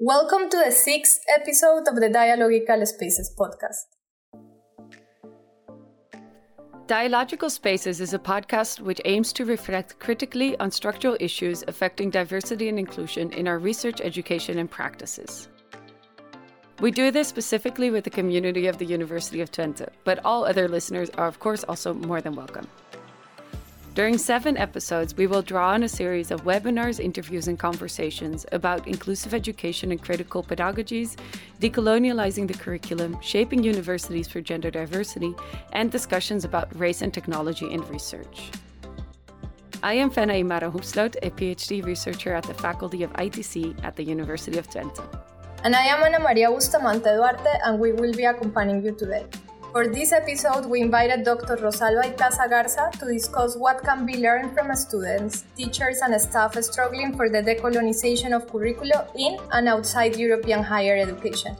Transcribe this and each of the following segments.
Welcome to the sixth episode of the Dialogical Spaces podcast. Dialogical Spaces is a podcast which aims to reflect critically on structural issues affecting diversity and inclusion in our research, education, and practices. We do this specifically with the community of the University of Twente, but all other listeners are, of course, also more than welcome. During seven episodes, we will draw on a series of webinars, interviews, and conversations about inclusive education and critical pedagogies, decolonializing the curriculum, shaping universities for gender diversity, and discussions about race and technology in research. I am Fenna Imara Hoefsloot, a PhD researcher at the Faculty of ITC at the University of Twente. And I am Ana Maria Bustamante Duarte, and we will be accompanying you today. For this episode, we invited Dr. Rosalba Icaza Garza to discuss what can be learned from students, teachers, and staff struggling for the decolonization of curricula in and outside European higher education.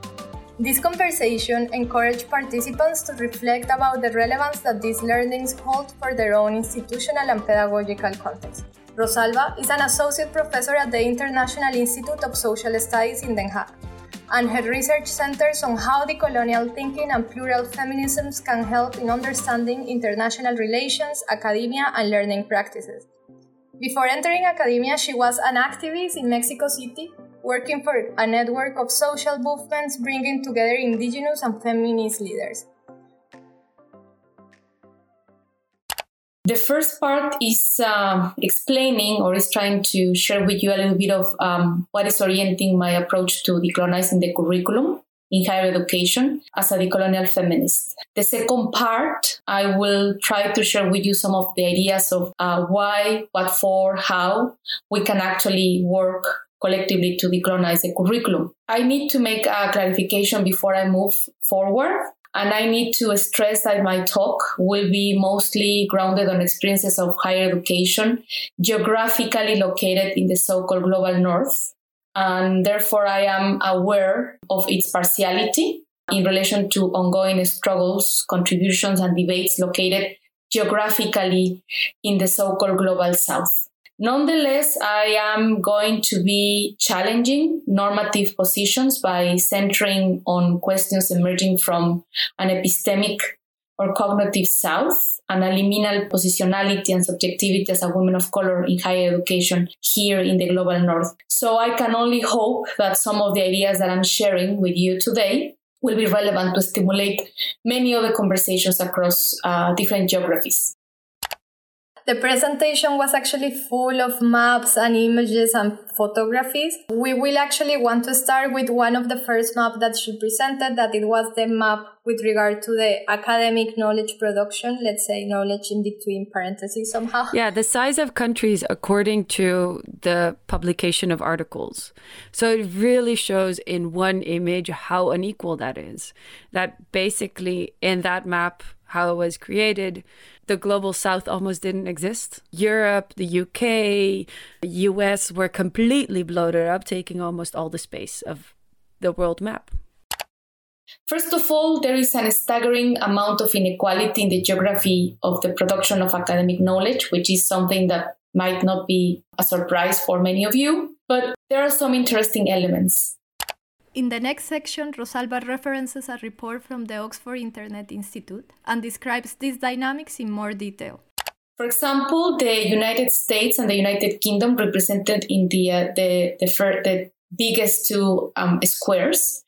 This conversation encouraged participants to reflect about the relevance that these learnings hold for their own institutional and pedagogical context. Rosalba is an associate professor at the International Institute of Social Studies in Den Haag and her research centers on how decolonial thinking and plural feminisms can help in understanding international relations, academia, and learning practices. Before entering academia, she was an activist in Mexico City, working for a network of social movements bringing together indigenous and feminist leaders. The first part is uh, explaining or is trying to share with you a little bit of um, what is orienting my approach to decolonizing the curriculum in higher education as a decolonial feminist. The second part, I will try to share with you some of the ideas of uh, why, what for, how we can actually work collectively to decolonize the curriculum. I need to make a clarification before I move forward. And I need to stress that my talk will be mostly grounded on experiences of higher education, geographically located in the so called global north. And therefore, I am aware of its partiality in relation to ongoing struggles, contributions, and debates located geographically in the so called global south. Nonetheless, I am going to be challenging normative positions by centering on questions emerging from an epistemic or cognitive south and a liminal positionality and subjectivity as a woman of color in higher education here in the global north. So I can only hope that some of the ideas that I'm sharing with you today will be relevant to stimulate many other conversations across uh, different geographies. The presentation was actually full of maps and images and photographies. We will actually want to start with one of the first maps that she presented, that it was the map with regard to the academic knowledge production, let's say knowledge in between parentheses somehow. Yeah, the size of countries according to the publication of articles. So it really shows in one image how unequal that is. That basically in that map, how it was created, the global south almost didn't exist. Europe, the UK, US were completely bloated up, taking almost all the space of the world map. First of all, there is a staggering amount of inequality in the geography of the production of academic knowledge, which is something that might not be a surprise for many of you. But there are some interesting elements. In the next section, Rosalba references a report from the Oxford Internet Institute and describes these dynamics in more detail. For example, the United States and the United Kingdom represented in the uh, the the, the, biggest two um, squares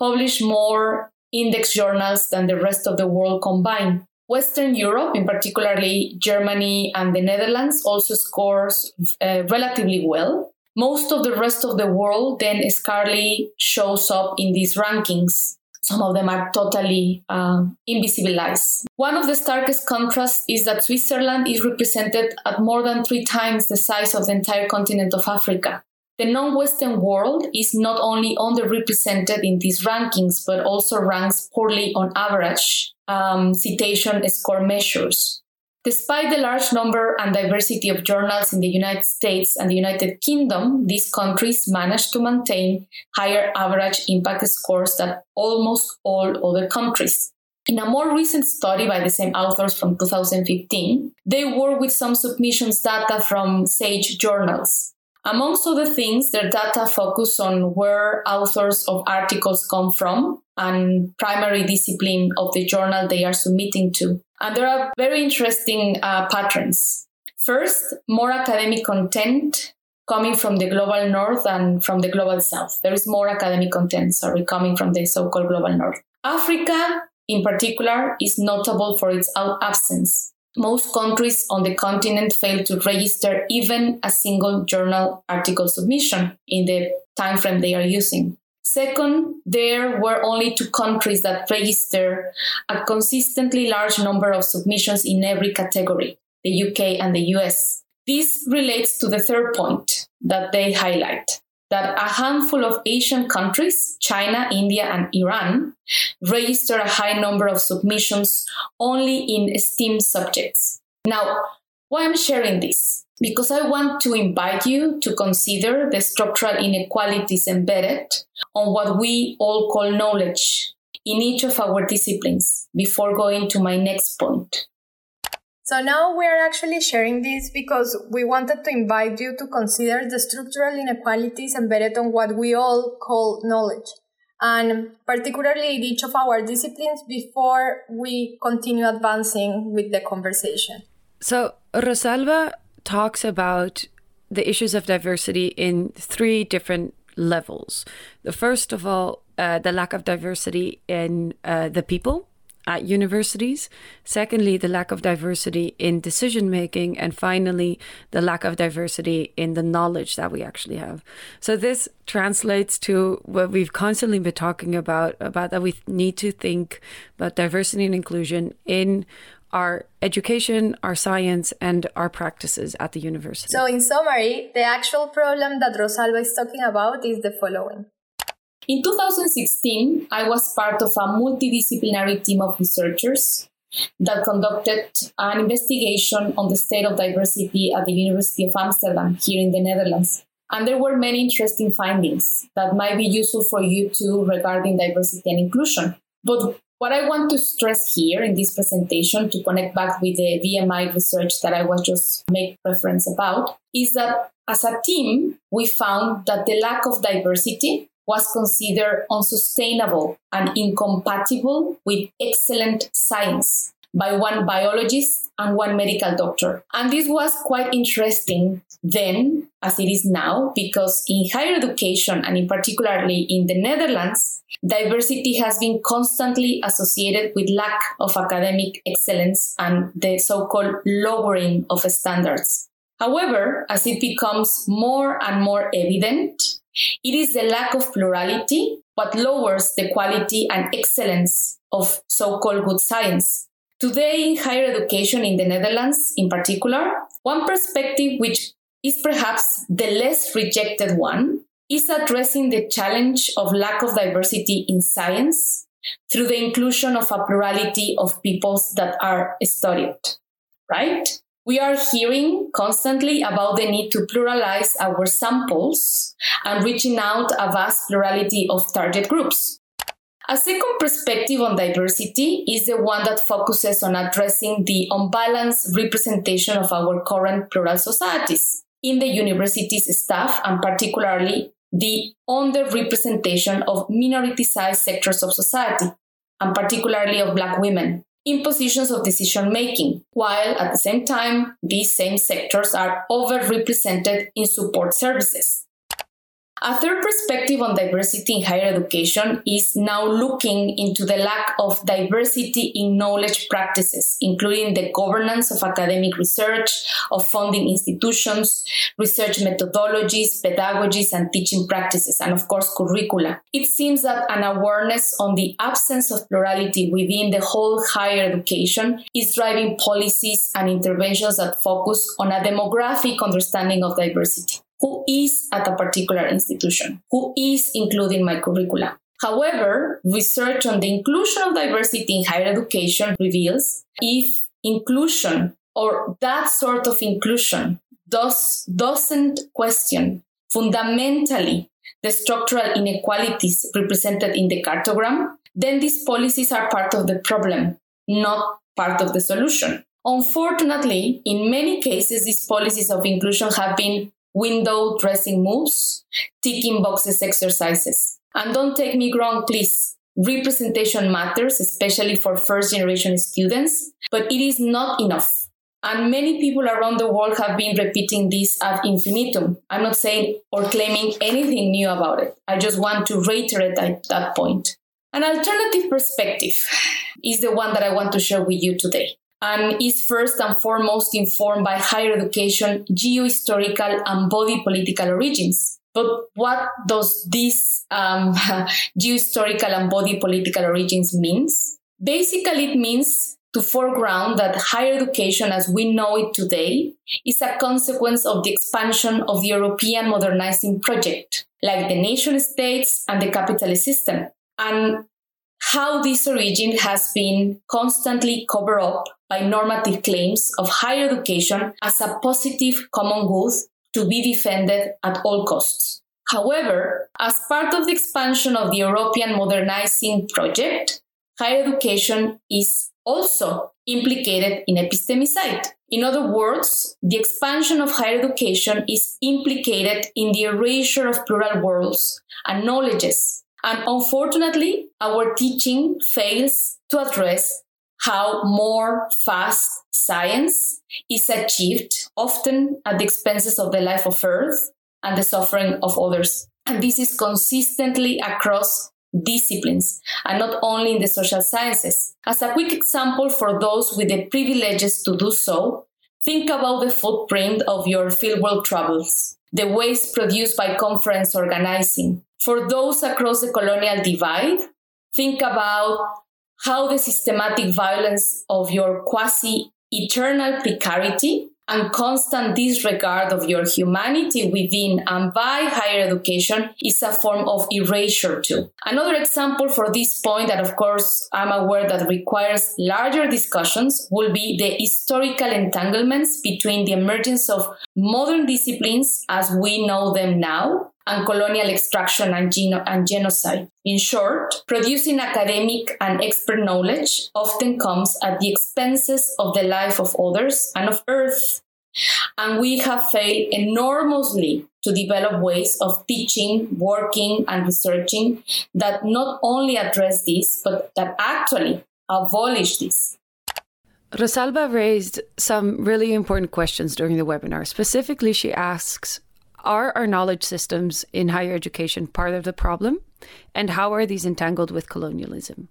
publish more index journals than the rest of the world combined. Western Europe, in particularly Germany and the Netherlands, also scores uh, relatively well. Most of the rest of the world then scarcely shows up in these rankings. Some of them are totally uh, invisibilized. One of the starkest contrasts is that Switzerland is represented at more than three times the size of the entire continent of Africa. The non Western world is not only underrepresented in these rankings, but also ranks poorly on average um, citation score measures. Despite the large number and diversity of journals in the United States and the United Kingdom, these countries managed to maintain higher average impact scores than almost all other countries. In a more recent study by the same authors from 2015, they worked with some submissions data from SAGE journals. Amongst other things, their data focus on where authors of articles come from and primary discipline of the journal they are submitting to. And there are very interesting uh, patterns. First, more academic content coming from the global north and from the global south. There is more academic content, sorry, coming from the so called global north. Africa, in particular, is notable for its absence. Most countries on the continent fail to register even a single journal article submission in the time frame they are using. Second, there were only two countries that register a consistently large number of submissions in every category the UK and the US. This relates to the third point that they highlight that a handful of Asian countries, China, India, and Iran, register a high number of submissions only in STEAM subjects. Now, why I'm sharing this? Because I want to invite you to consider the structural inequalities embedded on what we all call knowledge in each of our disciplines before going to my next point. So now we're actually sharing this because we wanted to invite you to consider the structural inequalities embedded on what we all call knowledge, and particularly in each of our disciplines before we continue advancing with the conversation. So, Rosalba talks about the issues of diversity in three different levels. The first of all, uh, the lack of diversity in uh, the people at universities. Secondly, the lack of diversity in decision making. And finally, the lack of diversity in the knowledge that we actually have. So this translates to what we've constantly been talking about, about that we need to think about diversity and inclusion in our education, our science, and our practices at the university. So, in summary, the actual problem that Rosalba is talking about is the following in 2016, I was part of a multidisciplinary team of researchers that conducted an investigation on the state of diversity at the University of Amsterdam here in the Netherlands. And there were many interesting findings that might be useful for you too regarding diversity and inclusion. But what I want to stress here in this presentation to connect back with the VMI research that I was just make reference about is that as a team, we found that the lack of diversity was considered unsustainable and incompatible with excellent science by one biologist and one medical doctor. And this was quite interesting then as it is now because in higher education and in particularly in the Netherlands, diversity has been constantly associated with lack of academic excellence and the so-called lowering of standards. However, as it becomes more and more evident it is the lack of plurality what lowers the quality and excellence of so called good science. Today, in higher education in the Netherlands, in particular, one perspective which is perhaps the less rejected one is addressing the challenge of lack of diversity in science through the inclusion of a plurality of peoples that are studied, right? We are hearing constantly about the need to pluralize our samples and reaching out a vast plurality of target groups. A second perspective on diversity is the one that focuses on addressing the unbalanced representation of our current plural societies in the university's staff and particularly the underrepresentation of minority-sized sectors of society and particularly of black women in positions of decision making, while at the same time, these same sectors are overrepresented in support services. A third perspective on diversity in higher education is now looking into the lack of diversity in knowledge practices, including the governance of academic research, of funding institutions, research methodologies, pedagogies, and teaching practices, and of course, curricula. It seems that an awareness on the absence of plurality within the whole higher education is driving policies and interventions that focus on a demographic understanding of diversity who is at a particular institution, who is including my curricula. However, research on the inclusion of diversity in higher education reveals if inclusion or that sort of inclusion does, doesn't question fundamentally the structural inequalities represented in the cartogram, then these policies are part of the problem, not part of the solution. Unfortunately, in many cases, these policies of inclusion have been window dressing moves, ticking boxes exercises. And don't take me wrong, please. Representation matters, especially for first generation students, but it is not enough. And many people around the world have been repeating this ad infinitum. I'm not saying or claiming anything new about it. I just want to reiterate that, that point. An alternative perspective is the one that I want to share with you today and is first and foremost informed by higher education, geohistorical, and body political origins. But what does this um, geohistorical and body political origins means? Basically, it means to foreground that higher education as we know it today is a consequence of the expansion of the European modernizing project, like the nation states and the capitalist system, and how this origin has been constantly covered up by normative claims of higher education as a positive common good to be defended at all costs. However, as part of the expansion of the European modernizing project, higher education is also implicated in epistemicide. In other words, the expansion of higher education is implicated in the erasure of plural worlds and knowledges. And unfortunately, our teaching fails to address how more fast science is achieved, often at the expenses of the life of Earth and the suffering of others. And this is consistently across disciplines and not only in the social sciences. As a quick example for those with the privileges to do so, think about the footprint of your fieldwork travels, the waste produced by conference organizing. For those across the colonial divide, think about how the systematic violence of your quasi eternal precarity and constant disregard of your humanity within and by higher education is a form of erasure too. Another example for this point that of course I'm aware that requires larger discussions will be the historical entanglements between the emergence of modern disciplines as we know them now and colonial extraction and, geno- and, genocide. In short, producing academic and expert knowledge often comes at the expenses of the life of others and of Earth. And we have failed enormously to develop ways of teaching, working, and researching that not only address this, but that actually abolish this. Rosalba raised some really important questions during the webinar. Specifically, she asks are our knowledge systems in higher education part of the problem? And how are these entangled with colonialism?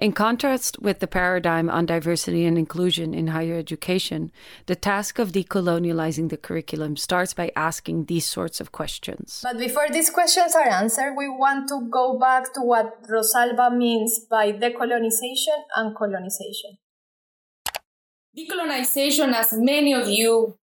In contrast with the paradigm on diversity and inclusion in higher education, the task of decolonializing the curriculum starts by asking these sorts of questions. But before these questions are answered, we want to go back to what Rosalba means by decolonization and colonization. Decolonization, as many of you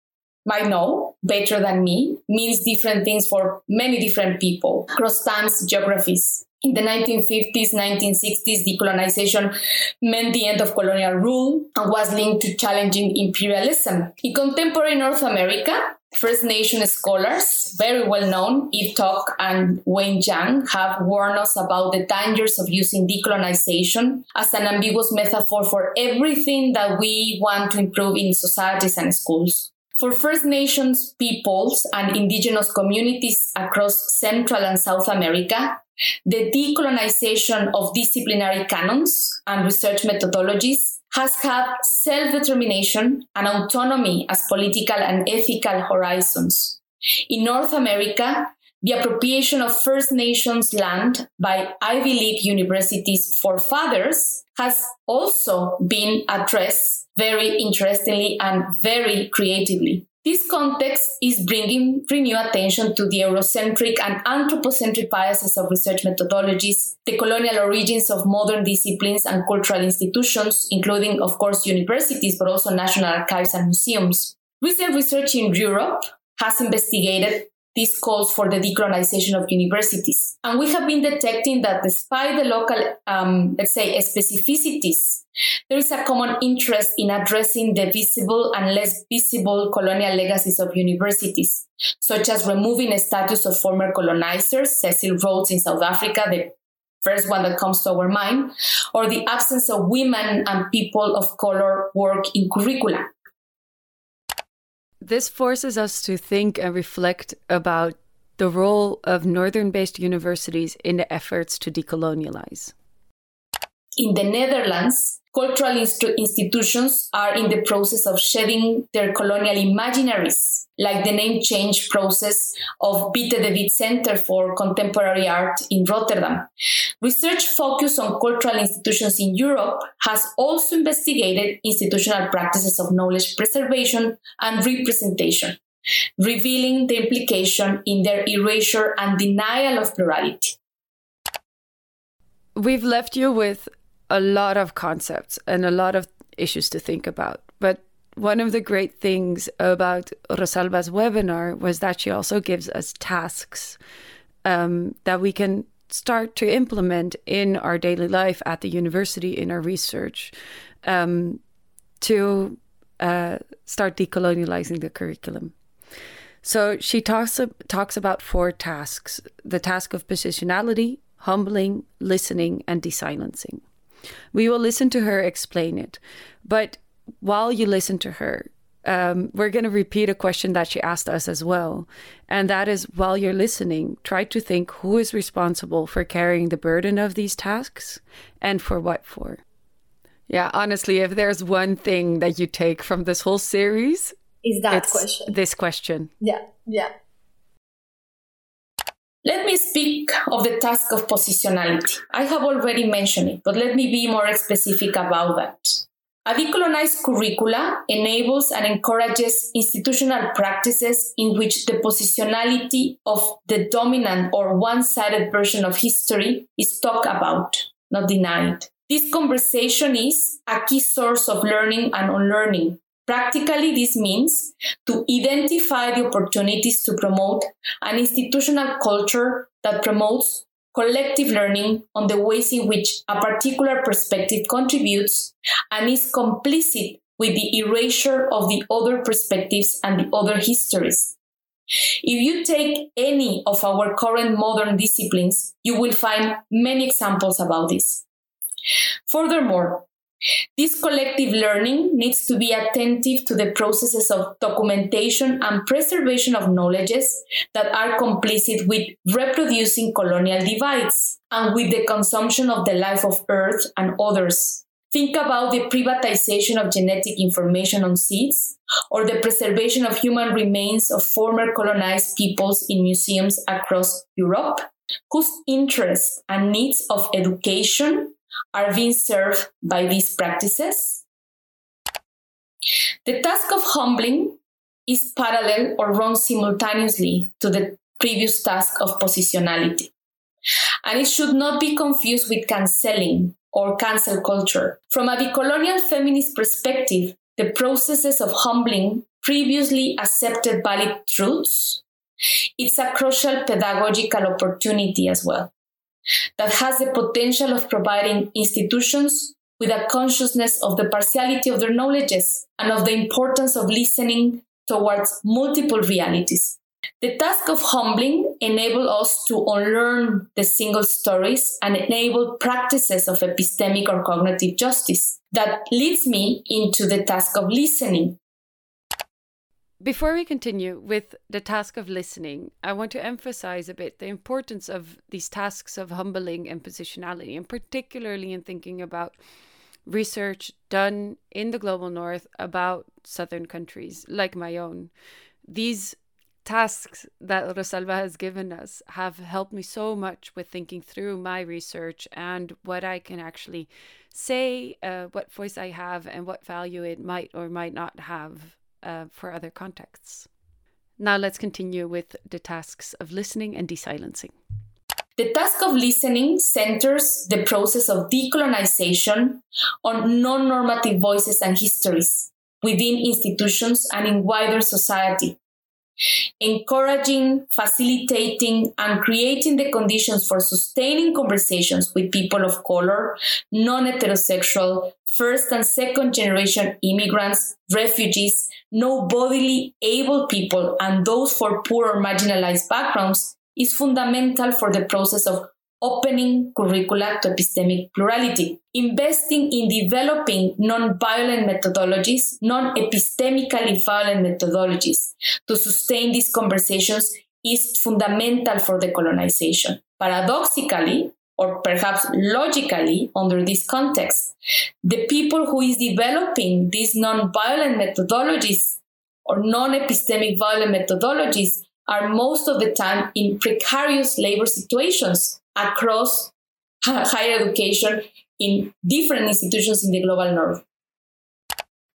might know better than me means different things for many different people across times, geographies. In the 1950s, 1960s, decolonization meant the end of colonial rule and was linked to challenging imperialism. In contemporary North America, First Nation scholars, very well known, Eve Tuck and Wayne Yang, have warned us about the dangers of using decolonization as an ambiguous metaphor for everything that we want to improve in societies and schools. For First Nations peoples and indigenous communities across Central and South America, the decolonization of disciplinary canons and research methodologies has had self determination and autonomy as political and ethical horizons. In North America, the appropriation of First Nations land by Ivy League universities' forefathers has also been addressed very interestingly and very creatively. This context is bringing renewed attention to the Eurocentric and anthropocentric biases of research methodologies, the colonial origins of modern disciplines and cultural institutions, including, of course, universities, but also national archives and museums. Recent research in Europe has investigated these calls for the decolonization of universities. And we have been detecting that despite the local, um, let's say, specificities, there is a common interest in addressing the visible and less visible colonial legacies of universities, such as removing the status of former colonizers, Cecil Rhodes in South Africa, the first one that comes to our mind, or the absence of women and people of color work in curricula. This forces us to think and reflect about the role of northern based universities in the efforts to decolonialize. In the Netherlands, cultural inst- institutions are in the process of shedding their colonial imaginaries, like the name change process of Witte de With Center for Contemporary Art in Rotterdam. Research focused on cultural institutions in Europe has also investigated institutional practices of knowledge preservation and representation, revealing the implication in their erasure and denial of plurality. We've left you with a lot of concepts and a lot of issues to think about. But one of the great things about Rosalba's webinar was that she also gives us tasks um, that we can start to implement in our daily life at the university, in our research, um, to uh, start decolonializing the curriculum. So she talks talks about four tasks: the task of positionality, humbling, listening, and desilencing. We will listen to her explain it. But while you listen to her, um, we're going to repeat a question that she asked us as well. And that is while you're listening, try to think who is responsible for carrying the burden of these tasks and for what for. Yeah, honestly, if there's one thing that you take from this whole series, is that question. This question. Yeah, yeah. Let me speak of the task of positionality. I have already mentioned it, but let me be more specific about that. A decolonized curricula enables and encourages institutional practices in which the positionality of the dominant or one sided version of history is talked about, not denied. This conversation is a key source of learning and unlearning, Practically, this means to identify the opportunities to promote an institutional culture that promotes collective learning on the ways in which a particular perspective contributes and is complicit with the erasure of the other perspectives and the other histories. If you take any of our current modern disciplines, you will find many examples about this. Furthermore, this collective learning needs to be attentive to the processes of documentation and preservation of knowledges that are complicit with reproducing colonial divides and with the consumption of the life of Earth and others. Think about the privatization of genetic information on seeds or the preservation of human remains of former colonized peoples in museums across Europe, whose interests and needs of education are being served by these practices? The task of humbling is parallel or runs simultaneously to the previous task of positionality. And it should not be confused with canceling or cancel culture. From a decolonial feminist perspective, the processes of humbling previously accepted valid truths, it's a crucial pedagogical opportunity as well that has the potential of providing institutions with a consciousness of the partiality of their knowledges and of the importance of listening towards multiple realities. The task of humbling enable us to unlearn the single stories and enable practices of epistemic or cognitive justice. That leads me into the task of listening, before we continue with the task of listening, I want to emphasize a bit the importance of these tasks of humbling and positionality, and particularly in thinking about research done in the global north about southern countries like my own. These tasks that Rosalba has given us have helped me so much with thinking through my research and what I can actually say, uh, what voice I have, and what value it might or might not have uh, for other contexts. Now let's continue with the tasks of listening and desilencing. The task of listening centers the process of decolonization on non normative voices and histories within institutions and in wider society, encouraging, facilitating, and creating the conditions for sustaining conversations with people of color, non heterosexual, first and second generation immigrants, refugees, no bodily able people, and those for poor or marginalized backgrounds is fundamental for the process of opening curricula to epistemic plurality, investing in developing non-violent methodologies, non-epistemically violent methodologies to sustain these conversations is fundamental for decolonization. Paradoxically, or perhaps logically under this context, the people who is developing these non-violent methodologies or non-epistemic violent methodologies are most of the time in precarious labor situations across higher education in different institutions in the global north.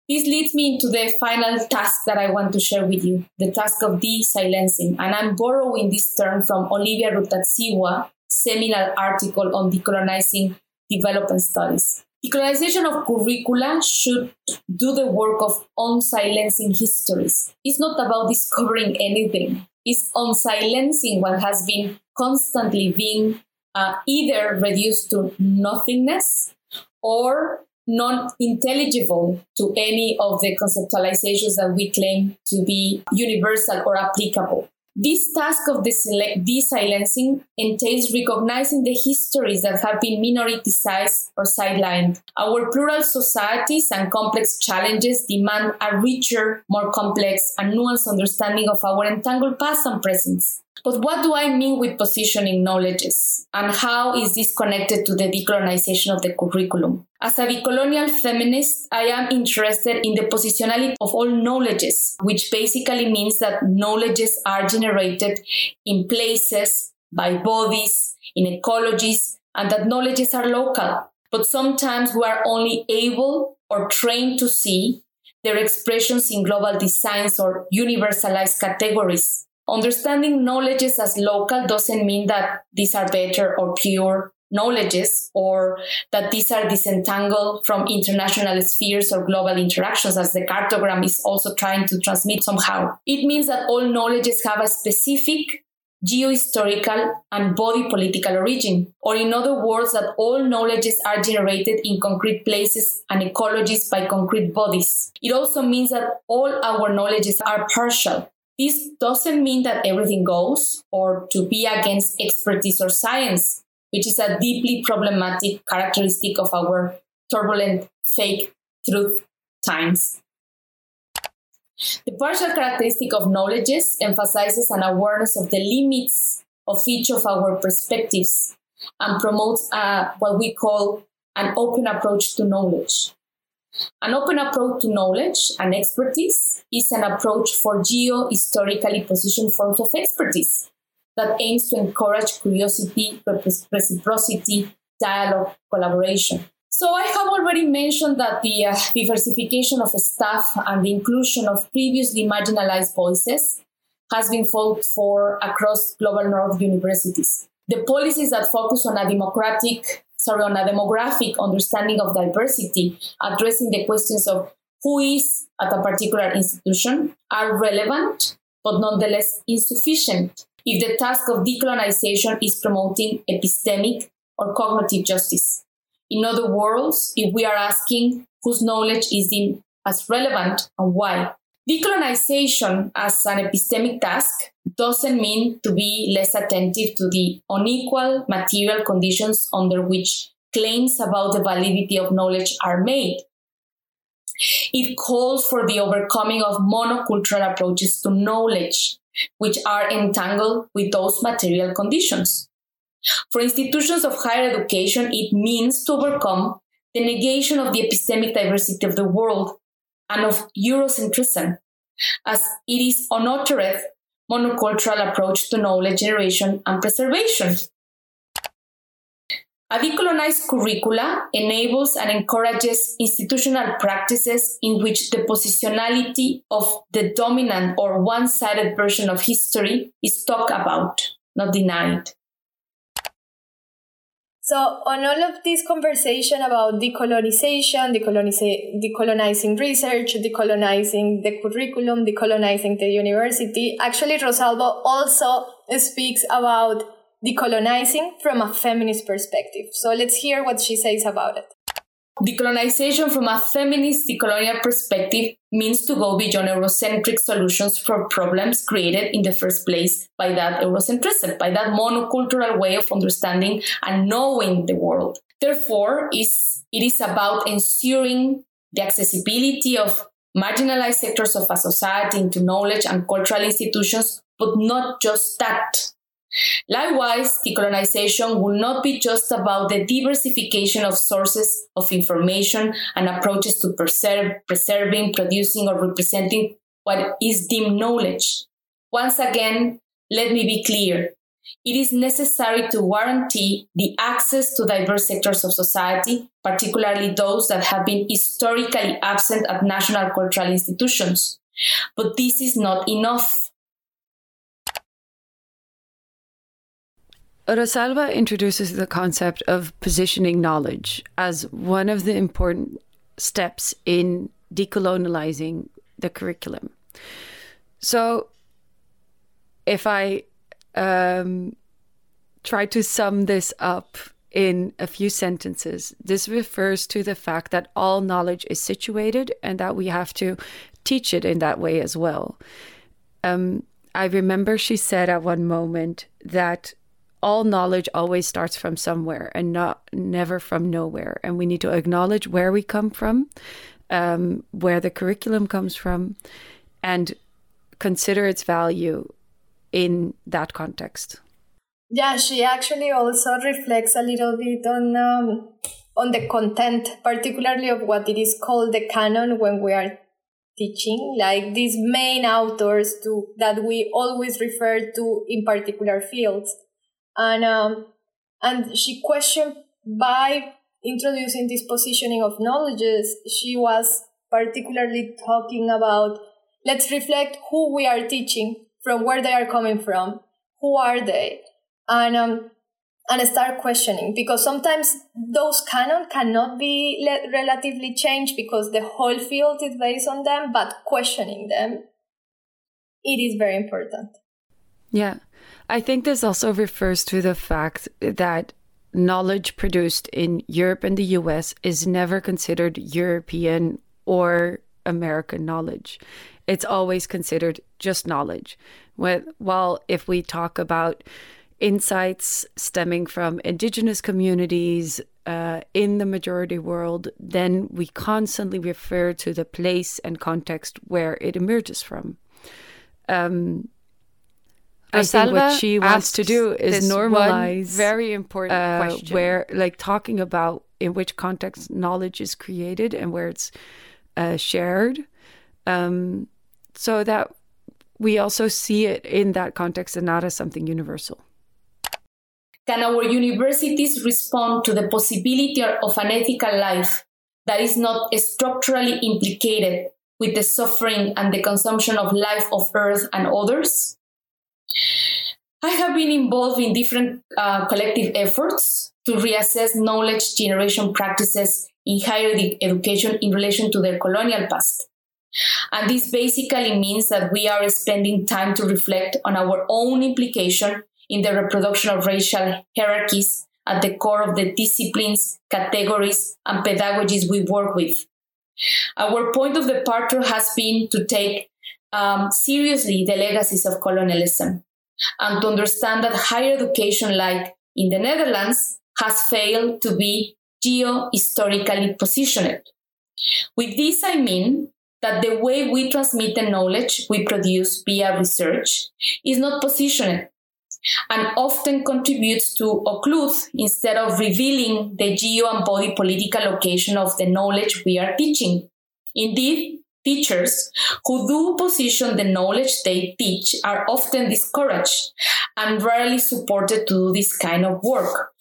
This leads me into the final task that I want to share with you, the task of de-silencing. And I'm borrowing this term from Olivia Rutazibwa, seminal article on decolonizing development studies. Decolonization of curricula should do the work of unsilencing histories. It's not about discovering anything. It's unsilencing what has been constantly being uh, either reduced to nothingness or non-intelligible to any of the conceptualizations that we claim to be universal or applicable. This task of de-silencing entails recognizing the histories that have been minoritized or sidelined. Our plural societies and complex challenges demand a richer, more complex, and nuanced understanding of our entangled past and presence. But what do I mean with positioning knowledges? And how is this connected to the decolonization of the curriculum? As a decolonial feminist, I am interested in the positionality of all knowledges, which basically means that knowledges are generated in places, by bodies, in ecologies, and that knowledges are local. But sometimes we are only able or trained to see their expressions in global designs or universalized categories. Understanding knowledges as local doesn't mean that these are better or pure knowledges or that these are disentangled from international spheres or global interactions as the cartogram is also trying to transmit somehow. It means that all knowledges have a specific geohistorical and body political origin, or in other words, that all knowledges are generated in concrete places and ecologies by concrete bodies. It also means that all our knowledges are partial, this doesn't mean that everything goes or to be against expertise or science, which is a deeply problematic characteristic of our turbulent fake truth times. The partial characteristic of knowledges emphasizes an awareness of the limits of each of our perspectives and promotes a, what we call an open approach to knowledge. An open approach to knowledge and expertise is an approach for geo-historically positioned forms of expertise that aims to encourage curiosity, reciprocity, dialogue, collaboration. So I have already mentioned that the uh, diversification of staff and the inclusion of previously marginalized voices has been fought for across global north universities. The policies that focus on a democratic, sorry, on a demographic understanding of diversity, addressing the questions of who is at a particular institution are relevant, but nonetheless insufficient if the task of decolonization is promoting epistemic or cognitive justice. In other words, if we are asking whose knowledge is as relevant and why. Decolonization as an epistemic task doesn't mean to be less attentive to the unequal material conditions under which claims about the validity of knowledge are made. It calls for the overcoming of monocultural approaches to knowledge, which are entangled with those material conditions. For institutions of higher education, it means to overcome the negation of the epistemic diversity of the world and of Eurocentrism, as it is unuttered monocultural approach to knowledge generation and preservation. A decolonized curricula enables and encourages institutional practices in which the positionality of the dominant or one sided version of history is talked about, not denied. So, on all of this conversation about decolonization, decolonizing research, decolonizing the curriculum, decolonizing the university, actually, Rosalba also speaks about decolonizing from a feminist perspective. So, let's hear what she says about it. Decolonization from a feminist decolonial perspective means to go beyond Eurocentric solutions for problems created in the first place by that Eurocentrism, by that monocultural way of understanding and knowing the world. Therefore, is it is about ensuring the accessibility of marginalized sectors of a society into knowledge and cultural institutions, but not just that. Likewise, decolonization will not be just about the diversification of sources of information and approaches to preserve, preserving, producing, or representing what is deemed knowledge. Once again, let me be clear. It is necessary to guarantee the access to diverse sectors of society, particularly those that have been historically absent at national cultural institutions. But this is not enough. Rosalba introduces the concept of positioning knowledge as one of the important steps in decolonializing the curriculum. So, if I um, try to sum this up in a few sentences, this refers to the fact that all knowledge is situated and that we have to teach it in that way as well. Um, I remember she said at one moment that all knowledge always starts from somewhere and not never from nowhere. And we need to acknowledge where we come from, um, where the curriculum comes from, and consider its value in that context. Yeah, she actually also reflects a little bit on um, on the content, particularly of what it is called the canon when we are teaching, like these main authors to that we always refer to in particular fields and um, and she questioned by introducing this positioning of knowledges she was particularly talking about let's reflect who we are teaching from where they are coming from. Who are they? And um, and start questioning because sometimes those canon cannot be relatively changed because the whole field is based on them but questioning them it is very important. Yeah I think this also refers to the fact that knowledge produced in Europe and the US is never considered European or American knowledge. It's always considered just knowledge. While if we talk about insights stemming from indigenous communities uh, in the majority world, then we constantly refer to the place and context where it emerges from. Um, I think what she wants to do is normalize very important uh, question. where like talking about in which context knowledge is created and where it's uh, shared. Um, so that we also see it in that context and not as something universal. Can our universities respond to the possibility of an ethical life that is not structurally implicated with the suffering and the consumption of life of earth and others I have been involved in different uh, collective efforts to reassess knowledge generation practices in higher ed- education in relation to their colonial past. And this basically means that we are spending time to reflect on our own implication in the reproduction of racial hierarchies at the core of the disciplines, categories, and pedagogies we work with. Our point of departure has been to take um, seriously the legacies of colonialism and to understand that higher education, like in the Netherlands, has failed to be geo-historically positioned. With this, I mean that the way we transmit the knowledge we produce via research is not positioned and often contributes to occlude instead of revealing the geo and body political location of the knowledge we are teaching. Indeed, Teachers who do position the knowledge they teach are often discouraged and rarely supported to do this kind of work.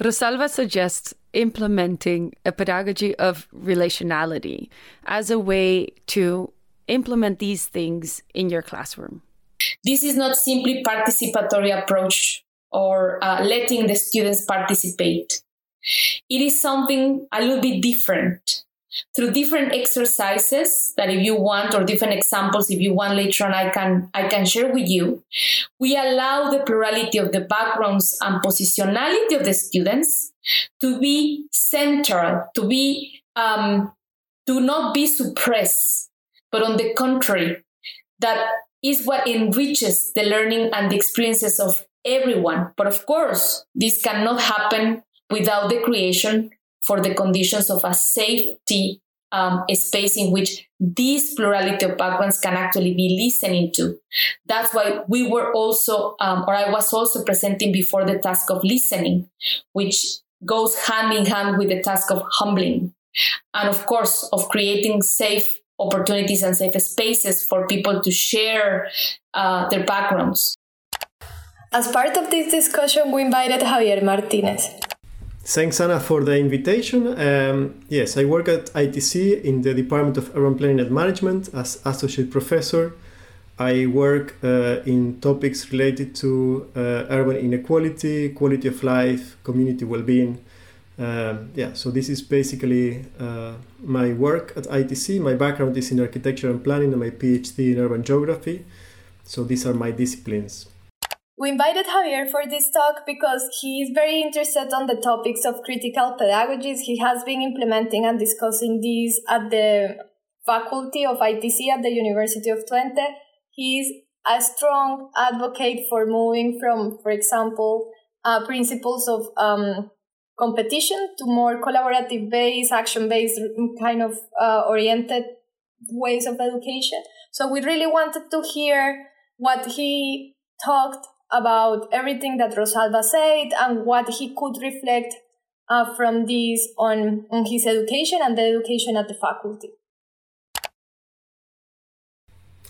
Rosalba suggests implementing a pedagogy of relationality as a way to implement these things in your classroom. This is not simply participatory approach or uh, letting the students participate. It is something a little bit different through different exercises that if you want or different examples if you want later on i can i can share with you we allow the plurality of the backgrounds and positionality of the students to be central to be um, do not be suppressed, but on the contrary, that is what enriches the learning and the experiences of everyone. But of course, this cannot happen without the creation for the conditions of a safety um, a space in which this plurality of backgrounds can actually be listening to. That's why we were also, um, or I was also presenting before the task of listening, which goes hand in hand with the task of humbling. And of course, of creating safe opportunities and safe spaces for people to share uh, their backgrounds. As part of this discussion, we invited Javier Martinez. Thanks, Anna, for the invitation. Um, yes, I work at ITC in the Department of Urban Planning and Management as associate professor. I work uh, in topics related to uh, urban inequality, quality of life, community well-being. Um, yeah, so this is basically uh, my work at ITC. My background is in architecture and planning and my PhD in urban geography. So these are my disciplines. We invited Javier for this talk because he is very interested on the topics of critical pedagogies. He has been implementing and discussing these at the faculty of ITC at the University of Twente. He is a strong advocate for moving from, for example, uh, principles of um, competition to more collaborative based, action based, kind of uh, oriented ways of education. So we really wanted to hear what he talked about everything that Rosalba said and what he could reflect uh, from this on, on his education and the education at the faculty.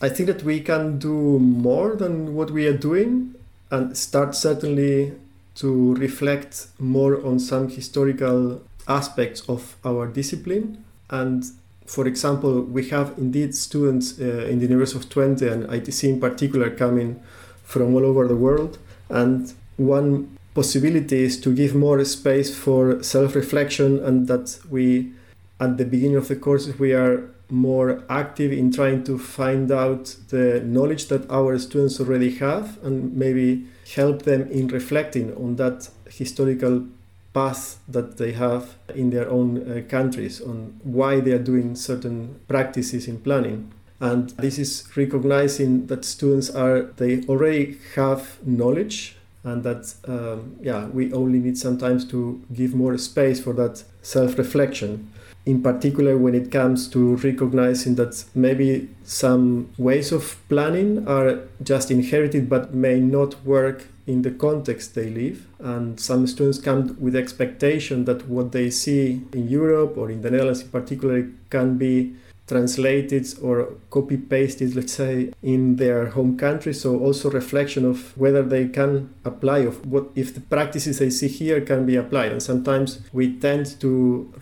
I think that we can do more than what we are doing and start certainly to reflect more on some historical aspects of our discipline. And for example, we have indeed students uh, in the University of Twente and ITC in particular coming from all over the world. And one possibility is to give more space for self reflection, and that we, at the beginning of the courses, we are more active in trying to find out the knowledge that our students already have and maybe help them in reflecting on that historical path that they have in their own uh, countries on why they are doing certain practices in planning and this is recognizing that students are they already have knowledge and that um, yeah we only need sometimes to give more space for that self-reflection. In particular when it comes to recognizing that maybe some ways of planning are just inherited but may not work in the context they live. And some students come with expectation that what they see in Europe or in the Netherlands in particular can be translated or copy pasted, let's say, in their home country. So also reflection of whether they can apply of what if the practices they see here can be applied. And sometimes we tend to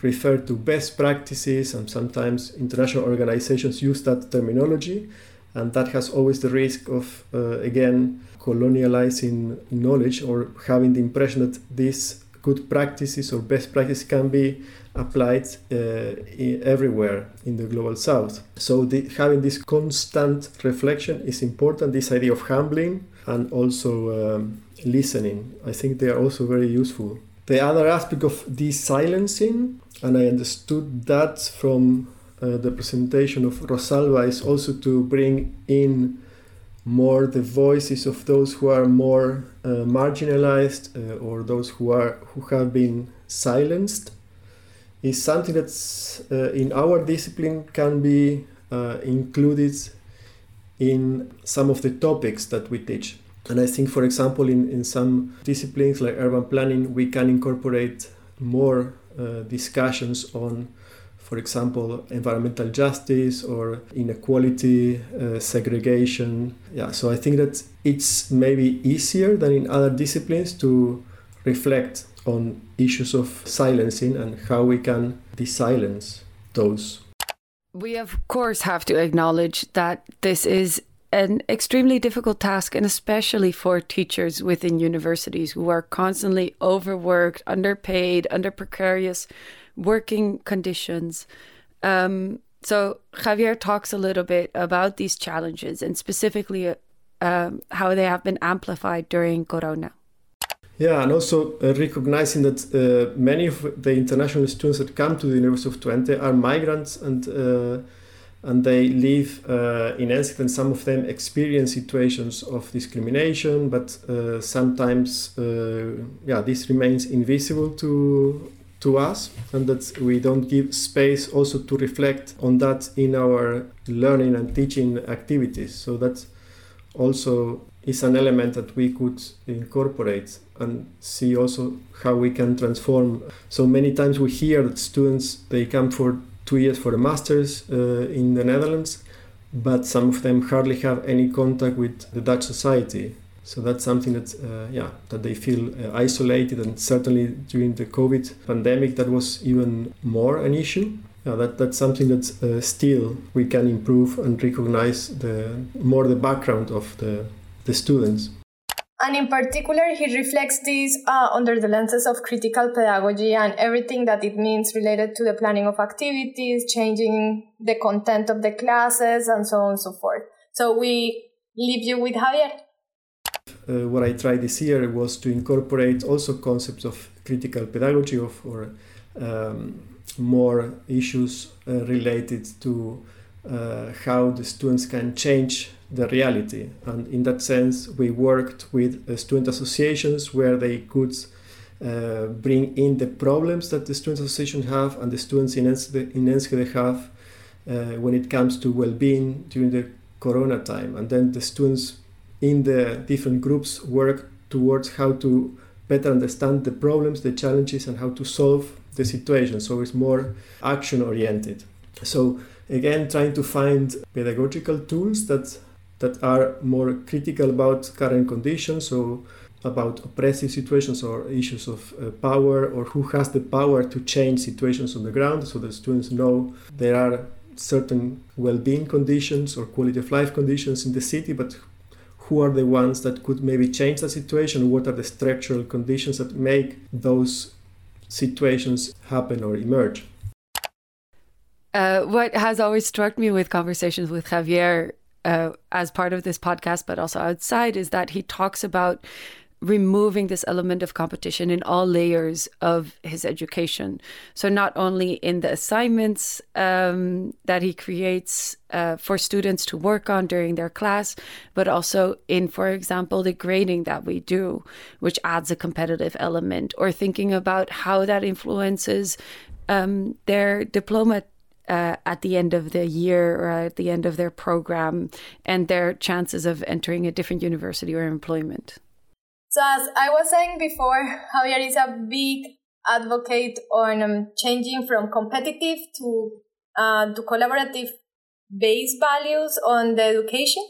refer to best practices, and sometimes international organizations use that terminology, and that has always the risk of uh, again colonializing knowledge or having the impression that these good practices or best practices can be applied uh, everywhere in the global south. So the, having this constant reflection is important. This idea of humbling and also um, listening, I think they are also very useful. The other aspect of desilencing, and I understood that from uh, the presentation of Rosalba, is also to bring in more the voices of those who are more uh, marginalized uh, or those who are who have been silenced is something that's uh, in our discipline can be uh, included in some of the topics that we teach. And I think, for example, in, in some disciplines like urban planning, we can incorporate more uh, discussions on, for example, environmental justice or inequality, uh, segregation. Yeah, so I think that it's maybe easier than in other disciplines to reflect on issues of silencing and how we can desilence those. We, of course, have to acknowledge that this is an extremely difficult task, and especially for teachers within universities who are constantly overworked, underpaid, under precarious working conditions. Um, so, Javier talks a little bit about these challenges and specifically um, how they have been amplified during Corona. Yeah, and also uh, recognizing that uh, many of the international students that come to the University of Twente are migrants and uh, and they live uh, in Enschede and some of them experience situations of discrimination, but uh, sometimes yeah this remains invisible to to us and that we don't give space also to reflect on that in our learning and teaching activities. So that's also is an element that we could incorporate and see also how we can transform. So many times we hear that students they come for two years for a master's uh, in the Netherlands, but some of them hardly have any contact with the Dutch society. So that's something that, uh, yeah, that they feel uh, isolated, and certainly during the COVID pandemic, that was even more an issue. Yeah, that that's something that uh, still we can improve and recognize the more the background of the the students. And in particular, he reflects this uh, under the lenses of critical pedagogy and everything that it means related to the planning of activities, changing the content of the classes, and so on and so forth. So we leave you with Javier. Uh, what I tried this year was to incorporate also concepts of critical pedagogy of, or um, more issues uh, related to uh, how the students can change the reality. And in that sense, we worked with uh, student associations where they could uh, bring in the problems that the student association have and the students in Enschede, in Enschede have uh, when it comes to well-being during the corona time. And then the students in the different groups work towards how to better understand the problems, the challenges, and how to solve the situation. So it's more action oriented. So again, trying to find pedagogical tools that that are more critical about current conditions, so about oppressive situations or issues of uh, power, or who has the power to change situations on the ground, so the students know there are certain well-being conditions or quality of life conditions in the city, but who are the ones that could maybe change the situation? What are the structural conditions that make those situations happen or emerge? Uh, what has always struck me with conversations with Javier uh, as part of this podcast, but also outside, is that he talks about removing this element of competition in all layers of his education. So, not only in the assignments um, that he creates uh, for students to work on during their class, but also in, for example, the grading that we do, which adds a competitive element, or thinking about how that influences um, their diploma uh, at the end of the year or at the end of their program and their chances of entering a different university or employment. So, as I was saying before, Javier is a big advocate on um, changing from competitive to uh, to collaborative based values on the education.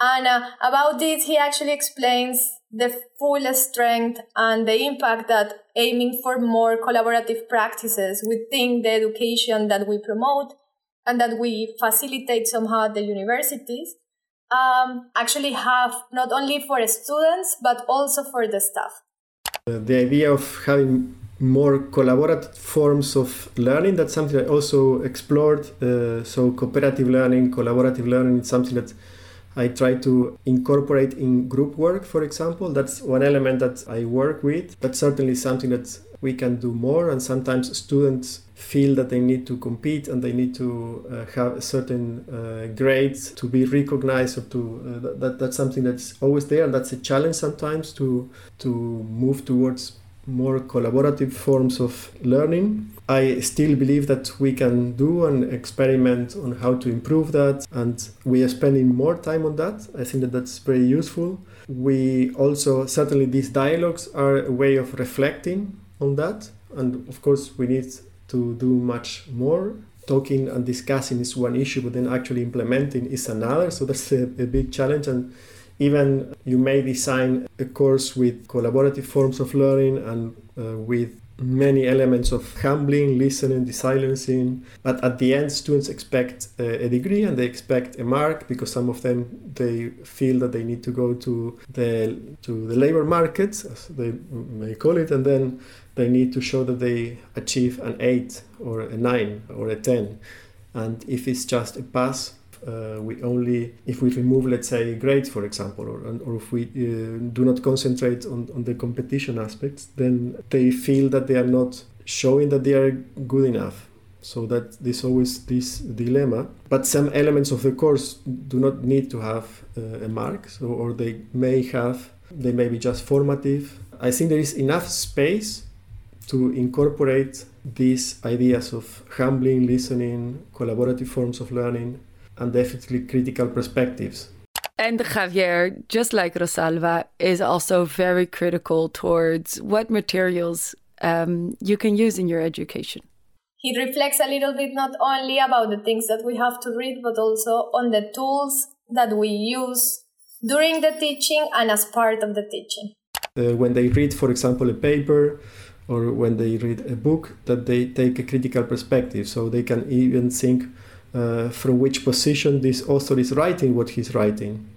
And uh, about this, he actually explains the full strength and the impact that aiming for more collaborative practices within the education that we promote and that we facilitate somehow at the universities um, actually have not only for students but also for the staff. Uh, the idea of having more collaborative forms of learning that's something I also explored. Uh, so cooperative learning, collaborative learning is something that I try to incorporate in group work, for example. That's one element that I work with. That's certainly something that we can do more. And sometimes students feel that they need to compete and they need to uh, have certain uh, grades to be recognized or to uh, that, that's something that's always there. And that's a challenge sometimes to to move towards more collaborative forms of learning. I still believe that we can do and experiment on how to improve that, and we are spending more time on that. I think that that's very useful. We also, certainly, these dialogues are a way of reflecting on that, and of course, we need to do much more. Talking and discussing is one issue, but then actually implementing is another. So that's a, a big challenge, and even you may design a course with collaborative forms of learning and uh, with many elements of humbling, listening, silencing. But at the end, students expect a, degree and they expect a mark because some of them they feel that they need to go to the to the labor market, as they may call it, and then they need to show that they achieve an eight or a nine or a ten. And if it's just a pass, uh, we only if we remove let's say grades for example or, or if we uh, do not concentrate on, on the competition aspects then they feel that they are not showing that they are good enough. So that there's always this dilemma. But some elements of the course do not need to have uh, a mark. So, or they may have they may be just formative. I think there is enough space to incorporate these ideas of humbling listening collaborative forms of learning and definitely critical perspectives and Javier, just like Rosalba, is also very critical towards what materials um, you can use in your education he reflects a little bit not only about the things that we have to read, but also on the tools that we use during the teaching and as part of the teaching. Uh, when they read, for example, a paper or when they read a book, that they take a critical perspective, so they can even think uh, from which position this author is writing what he's writing,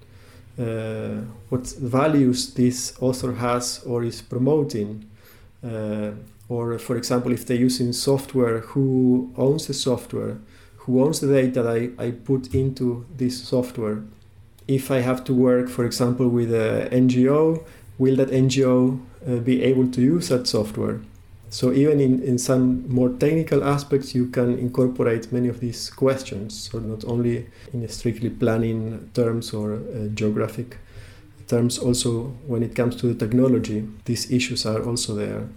uh, what values this author has or is promoting. Uh, or for example if they're using software who owns the software who owns the data that I, I put into this software if i have to work for example with an ngo will that ngo uh, be able to use that software so even in, in some more technical aspects you can incorporate many of these questions so not only in strictly planning terms or uh, geographic terms also when it comes to the technology these issues are also there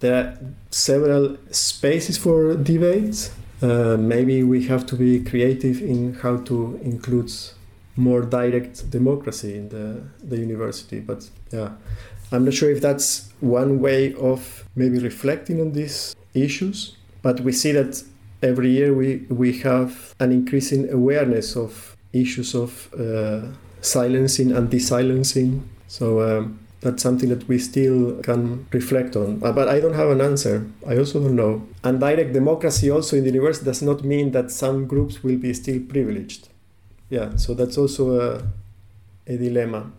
there are several spaces for debates. Uh, maybe we have to be creative in how to include more direct democracy in the, the university. But yeah, I'm not sure if that's one way of maybe reflecting on these issues. But we see that every year we, we have an increasing awareness of issues of uh, silencing and desilencing. So um, that's something that we still can reflect on. Uh, but I don't have an answer. I also don't know. And direct democracy also in the universe does not mean that some groups will be still privileged. Yeah, so that's also a, a dilemma.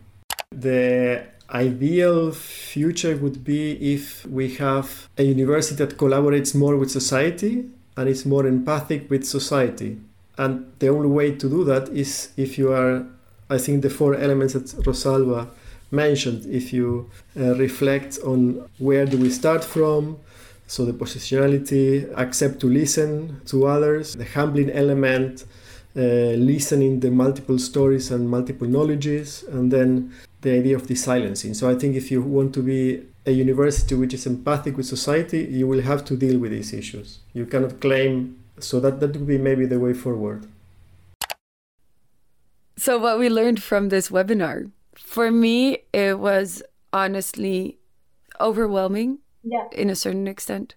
The ideal future would be if we have a university that collaborates more with society and is more empathic with society. And the only way to do that is if you are, I think, the four elements that Rosalba mentioned if you uh, reflect on where do we start from so the positionality accept to listen to others the humbling element uh, listening the multiple stories and multiple knowledges and then the idea of the silencing so i think if you want to be a university which is empathic with society you will have to deal with these issues you cannot claim so that that would be maybe the way forward so what we learned from this webinar for me, it was honestly overwhelming yeah. in a certain extent.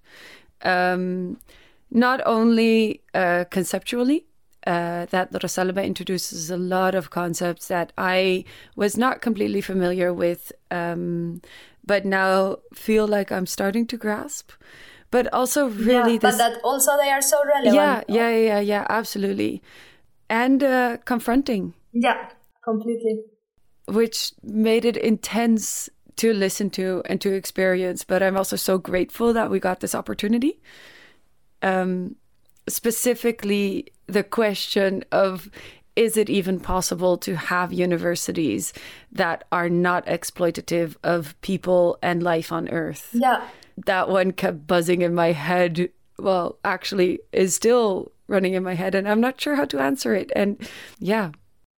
Um, not only uh, conceptually, uh, that Rosalba introduces a lot of concepts that I was not completely familiar with, um, but now feel like I'm starting to grasp. But also, really, yeah, this, but that also they are so relevant. Yeah, yeah, yeah, yeah, absolutely, and uh, confronting. Yeah, completely which made it intense to listen to and to experience. But I'm also so grateful that we got this opportunity. Um, specifically, the question of is it even possible to have universities that are not exploitative of people and life on Earth? Yeah. That one kept buzzing in my head. Well, actually, is still running in my head, and I'm not sure how to answer it. And yeah,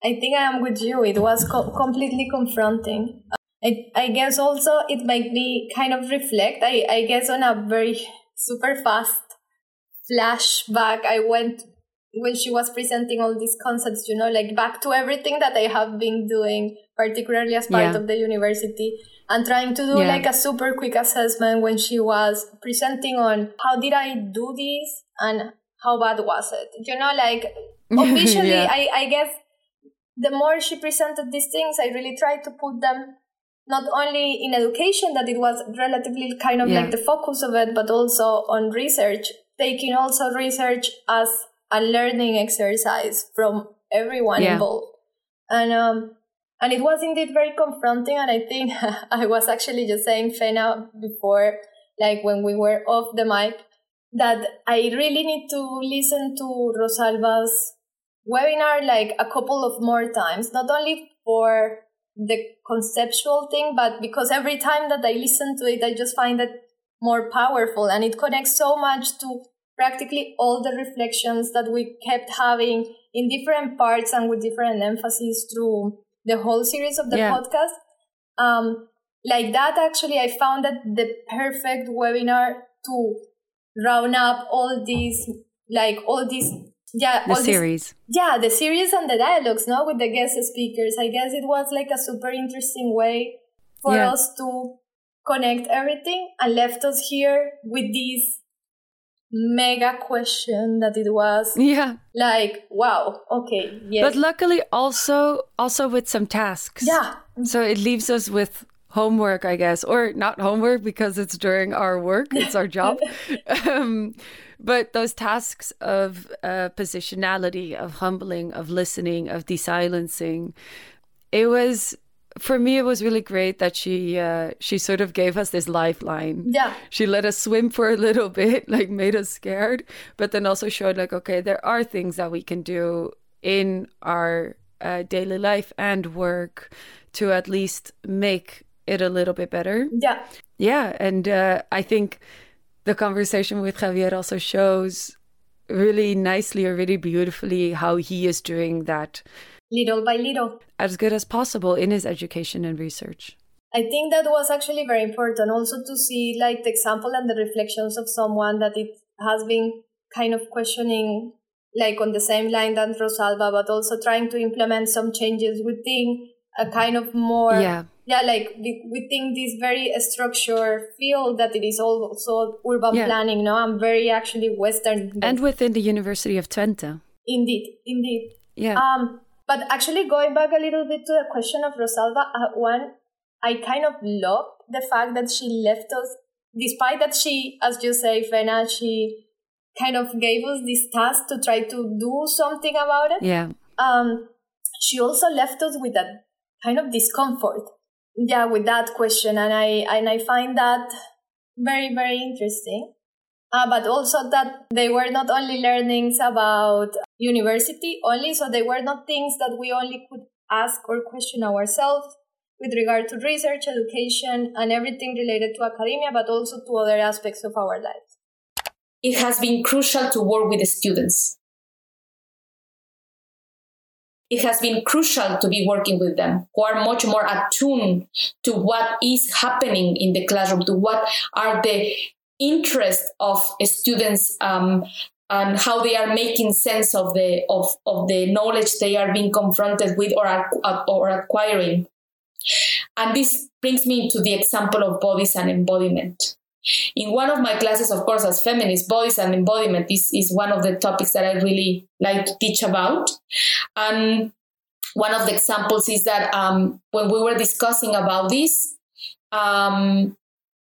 I think I am with you. It was co- completely confronting. I, I guess also it made me kind of reflect. I, I guess on a very super fast flashback, I went when she was presenting all these concepts, you know, like back to everything that I have been doing, particularly as part yeah. of the university, and trying to do yeah. like a super quick assessment when she was presenting on how did I do this and how bad was it? You know, like officially, yeah. I, I guess the more she presented these things, I really tried to put them not only in education, that it was relatively kind of like the focus of it, but also on research, taking also research as a learning exercise from everyone yeah. involved. And um, and it was indeed very confronting. And I think I was actually just saying Fena before, like when we were off the mic, that I really need to listen to Rosalba's webinar like a couple of more times, not only for the conceptual thing, but because every time that I listen to it, I just find it more powerful and it connects so much to practically all the reflections that we kept having in different parts and with different emphases through the whole series of the yeah. podcast. Um, like that, actually, I found that the perfect webinar to round up all these, like all these, yeah, the series. These, yeah, the series and the dialogues, no, with the guest speakers. I guess it was like a super interesting way for yeah. us to connect everything and left us here with this mega question that it was yeah. like wow okay yes but luckily also also with some tasks. Yeah. So it leaves us with homework i guess or not homework because it's during our work it's our job. Um, but those tasks of uh, positionality of humbling of listening of desilencing it was for me it was really great that she uh, she sort of gave us this lifeline. Yeah. She let us swim for a little bit like made us scared but then also showed like okay there are things that we can do in our uh, daily life and work to at least make it a little bit better. Yeah. Yeah and uh, i think the conversation with javier also shows really nicely or really beautifully how he is doing that little by little. As good as possible in his education and research. I think that was actually very important also to see like the example and the reflections of someone that it has been kind of questioning like on the same line than Rosalba, but also trying to implement some changes within a kind of more yeah yeah like within this very structured field that it is also urban yeah. planning no i'm very actually western and within the university of twente indeed indeed yeah um but actually, going back a little bit to the question of Rosalba, uh, one, I kind of love the fact that she left us, despite that she, as you say, Fena, she kind of gave us this task to try to do something about it. Yeah. Um, she also left us with that kind of discomfort. Yeah, with that question, and I and I find that very very interesting. Uh, but also that they were not only learnings about university only, so they were not things that we only could ask or question ourselves with regard to research, education, and everything related to academia, but also to other aspects of our lives. It has been crucial to work with the students. It has been crucial to be working with them who are much more attuned to what is happening in the classroom, to what are the interest of students um, and how they are making sense of the of, of the knowledge they are being confronted with or or acquiring. And this brings me to the example of bodies and embodiment. In one of my classes of course as feminist bodies and embodiment is, is one of the topics that i really like to teach about. And one of the examples is that um, when we were discussing about this um,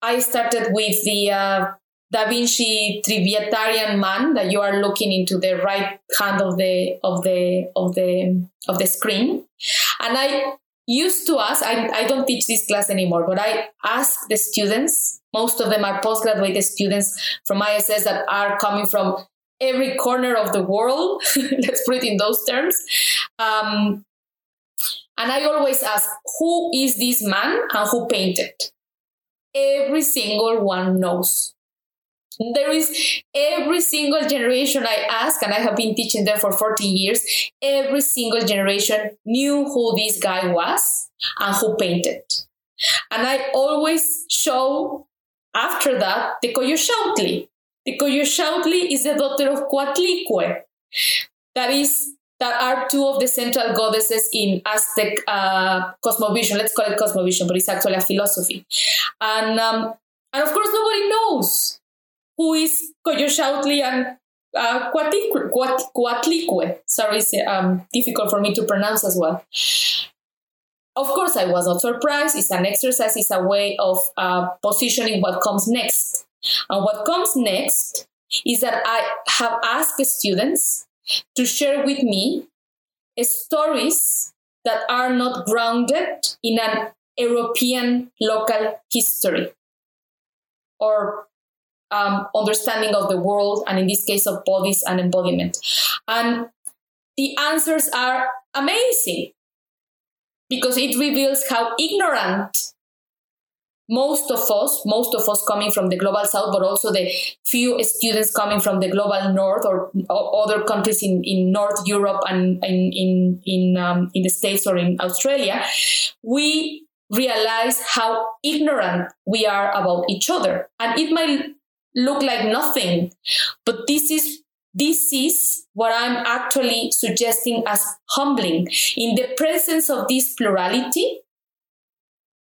I started with the uh, Da Vinci Vitruvian man that you are looking into the right hand of the of the of the of the screen, and I used to ask. I, I don't teach this class anymore, but I ask the students. Most of them are postgraduate students from ISS that are coming from every corner of the world. Let's put it in those terms. Um, and I always ask, who is this man and who painted? Every single one knows. There is every single generation I ask, and I have been teaching there for 14 years, every single generation knew who this guy was and who painted. And I always show after that the Coyolxauhqui. The Coyolxauhqui is the daughter of Coatlicue. That is that are two of the central goddesses in Aztec uh, cosmovision. Let's call it cosmovision, but it's actually a philosophy. And, um, and of course, nobody knows who is Coyolxauhqui and uh, Coatlicue. Sorry, it's um, difficult for me to pronounce as well. Of course, I was not surprised. It's an exercise, it's a way of uh, positioning what comes next. And what comes next is that I have asked students to share with me stories that are not grounded in an European local history or um, understanding of the world, and in this case of bodies and embodiment. And the answers are amazing because it reveals how ignorant most of us, most of us coming from the global south, but also the few students coming from the global north or, or other countries in, in North Europe and in in in, um, in the States or in Australia, we realize how ignorant we are about each other. And it might look like nothing, but this is this is what I'm actually suggesting as humbling. In the presence of this plurality,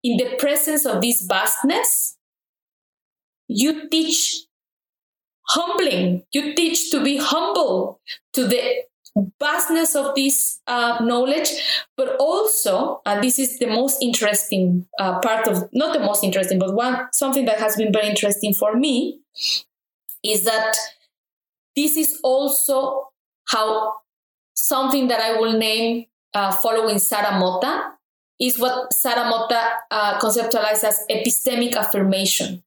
in the presence of this vastness, you teach humbling. You teach to be humble to the vastness of this uh, knowledge, but also, and this is the most interesting uh, part of, not the most interesting, but one something that has been very interesting for me, is that this is also how something that I will name uh, following Sara Motta is what Sara Motta uh, conceptualizes as epistemic affirmation.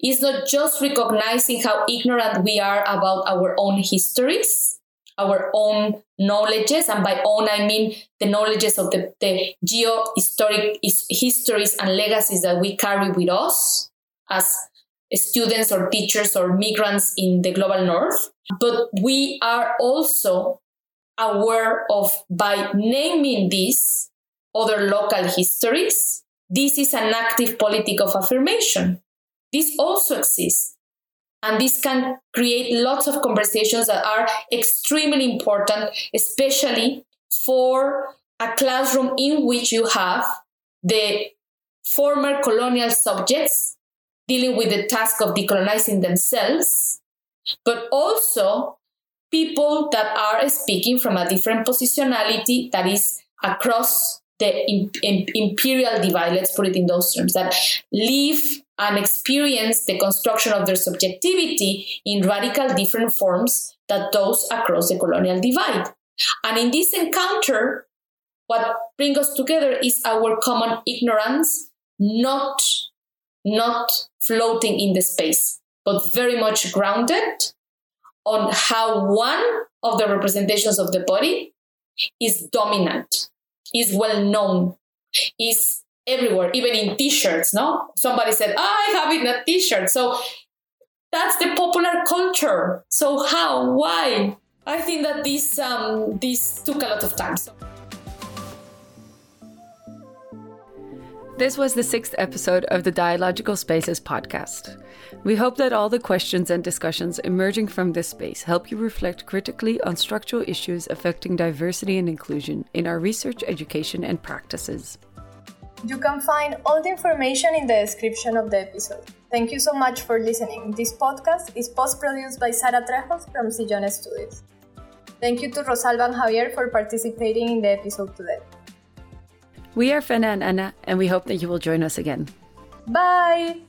It's not just recognizing how ignorant we are about our own histories, our own knowledges, and by own I mean the knowledges of the, the geo-historic histories and legacies that we carry with us as students or teachers or migrants in the global north. But we are also aware of by naming these other local histories, this is an active politic of affirmation. This also exists. And this can create lots of conversations that are extremely important, especially for a classroom in which you have the former colonial subjects dealing with the task of decolonizing themselves, but also people that are speaking from a different positionality that is across the imperial divide, let's put it in those terms, that live and experience the construction of their subjectivity in radical different forms that those across the colonial divide. And in this encounter, what brings us together is our common ignorance, not, not floating in the space, but very much grounded on how one of the representations of the body is dominant is well known, is everywhere, even in t-shirts, no? Somebody said, oh, I have it in a t-shirt. So that's the popular culture. So how? Why? I think that this um, this took a lot of time. So. This was the sixth episode of the Dialogical Spaces podcast. We hope that all the questions and discussions emerging from this space help you reflect critically on structural issues affecting diversity and inclusion in our research, education, and practices. You can find all the information in the description of the episode. Thank you so much for listening. This podcast is post produced by Sara Trejos from Sillon Studios. Thank you to Rosalba and Javier for participating in the episode today. We are Fena and Anna, and we hope that you will join us again. Bye!